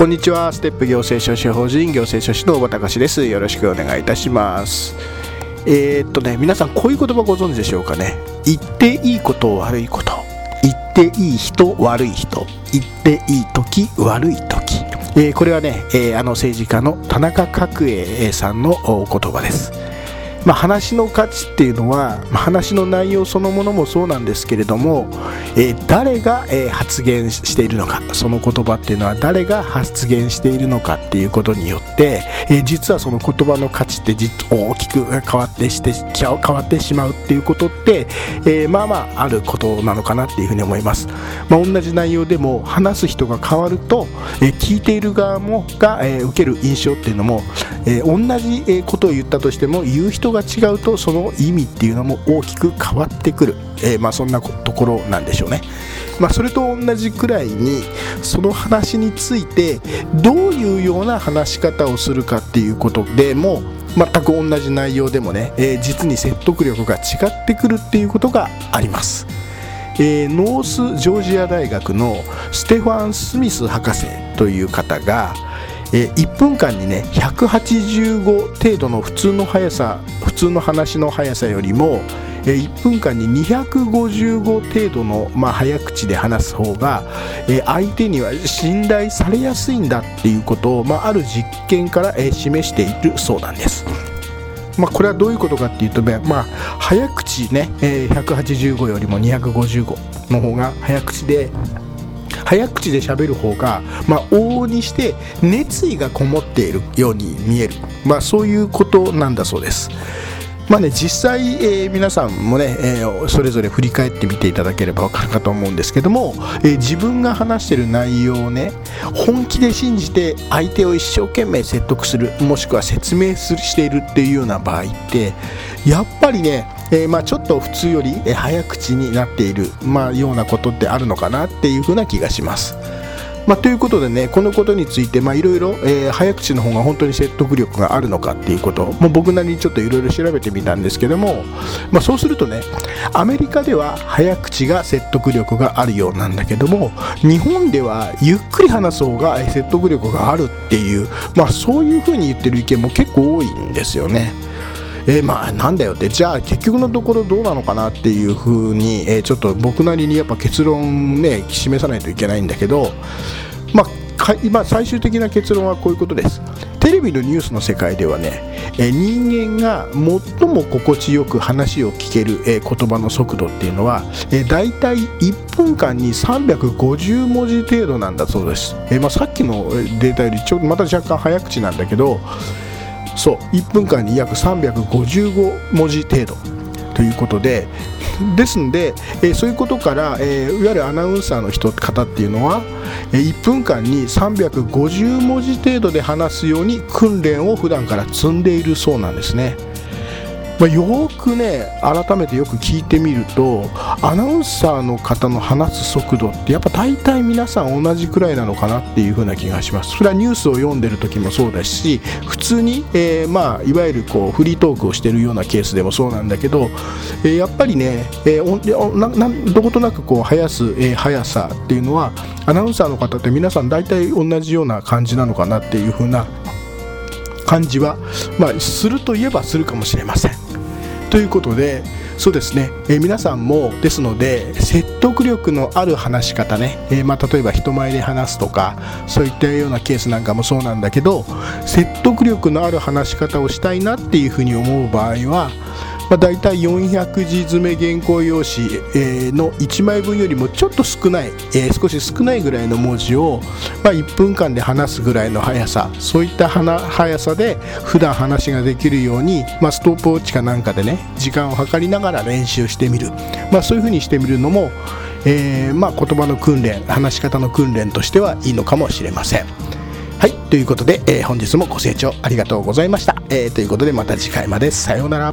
こんにちは。ステップ行政書士法人行政書士の大場隆です。よろしくお願いいたします。えー、っとね皆さんこういう言葉ご存知でしょうかね。言っていいこと悪いこと。言っていい人悪い人。言っていい時悪い時、えー、これはね、えー、あの政治家の田中角栄さんのお言葉です。まあ、話の価値っていうのは、まあ、話の内容そのものもそうなんですけれども、えー、誰が、えー、発言しているのかその言葉っていうのは誰が発言しているのかっていうことによって、えー、実はその言葉の価値って大きく変わってして変わってしまうっていうことって、えまあまああることなのかなっていうふうに思います、まあ、同じ内容でも話す人が変わると、え聞いている側もが、え受ける印象っていうのも、え同じことを言ったとしても言う人が違うとその意味っていうのも大きく変わってくる、えー、まあ、そんなところなんでしょうね。まあ、それと同じくらいにその話についてどういうような話し方をするかっていうことでも全く同じ内容でもね、えー、実に説得力が違ってくるっていうことがあります。えー、ノースジョージア大学のステファン・スミス博士という方がえー、1分間にね185程度の普通の速さ普通の話の速さよりも、えー、1分間に255程度の、まあ、早口で話す方が、えー、相手には信頼されやすいんだっていうことを、まあ、ある実験から、えー、示しているそうなんです。まあ、これはどういうことかっていうと、まあ、早口ね、えー、185よりも255の方が早口で早口で喋る方が、まあ、往々にして熱意がこもっているように見える、まあ、そういうことなんだそうです。まあね、実際、えー、皆さんもね、えー、それぞれ振り返ってみていただければ分かるかと思うんですけども、えー、自分が話してる内容をね本気で信じて相手を一生懸命説得するもしくは説明するしているっていうような場合ってやっぱりねえー、まあ、ちょっと普通より早口になっている、まあ、ようなことってあるのかなっていうふうな気がします。まあ、ということでねこのことについていろいろ早口の方が本当に説得力があるのかっていうことも僕なりにちょっといろいろ調べてみたんですけども、まあ、そうするとねアメリカでは早口が説得力があるようなんだけども日本ではゆっくり話す方が説得力があるっていう、まあ、そういうふうに言ってる意見も結構多いんですよね。えー、まあなんだよって。じゃあ結局のところどうなのかなっていうふうに、えー、ちょっと僕なりにやっぱ結論ね示さないといけないんだけどまあ今最終的な結論はこういうことです。テレビのニュースの世界ではね、え人間が最も心地よく話を聞ける、え言葉の速度っていうのは、えー、大体1分間に350文字程度なんだそうです、えまあ、さっきのデータよりちょまた若干早口なんだけどそう1分間に約355文字程度ということでですんで、えー、そういうことから、えー、いわゆるアナウンサーの人方っていうのは、えー、1分間に350文字程度で話すように訓練を普段から積んでいるそうなんですね。まあ、よくね改めてよく聞いてみるとアナウンサーの方の話す速度ってやっぱ大体皆さん同じくらいなのかなっていう風な気がしますそれはニュースを読んでる時もそうだし普通に、えー、まあいわゆるこうフリートークをしてるようなケースでもそうなんだけど、えー、やっぱりね、えー、どことなくこう速す、えー、速さっていうのはアナウンサーの方って皆さん大体同じような感じなのかなっていう風な感じは、まあ、するといえばするかもしれません。ということでそうですね、えー皆さんもですので説得力のある話し方ね、えーまあ、例えば人前で話すとかそういったようなケースなんかもそうなんだけど説得力のある話し方をしたいなっていうふうに思う場合はまあ、大体400字詰め原稿用紙、えーの1枚分よりもちょっと少ない、えー少し少ないぐらいの文字を、まあ、1分間で話すぐらいの速さそういった速さで普段話ができるように、まあ、ストップウォッチかなんかでね時間を計りながら練習してみる、ま、そういうふうにしてみるのも、えーま、言葉の訓練話し方の訓練としてはいいのかもしれません。はい、ということで、えー本日もご清聴ありがとうございました。えーということでまた次回までさようなら。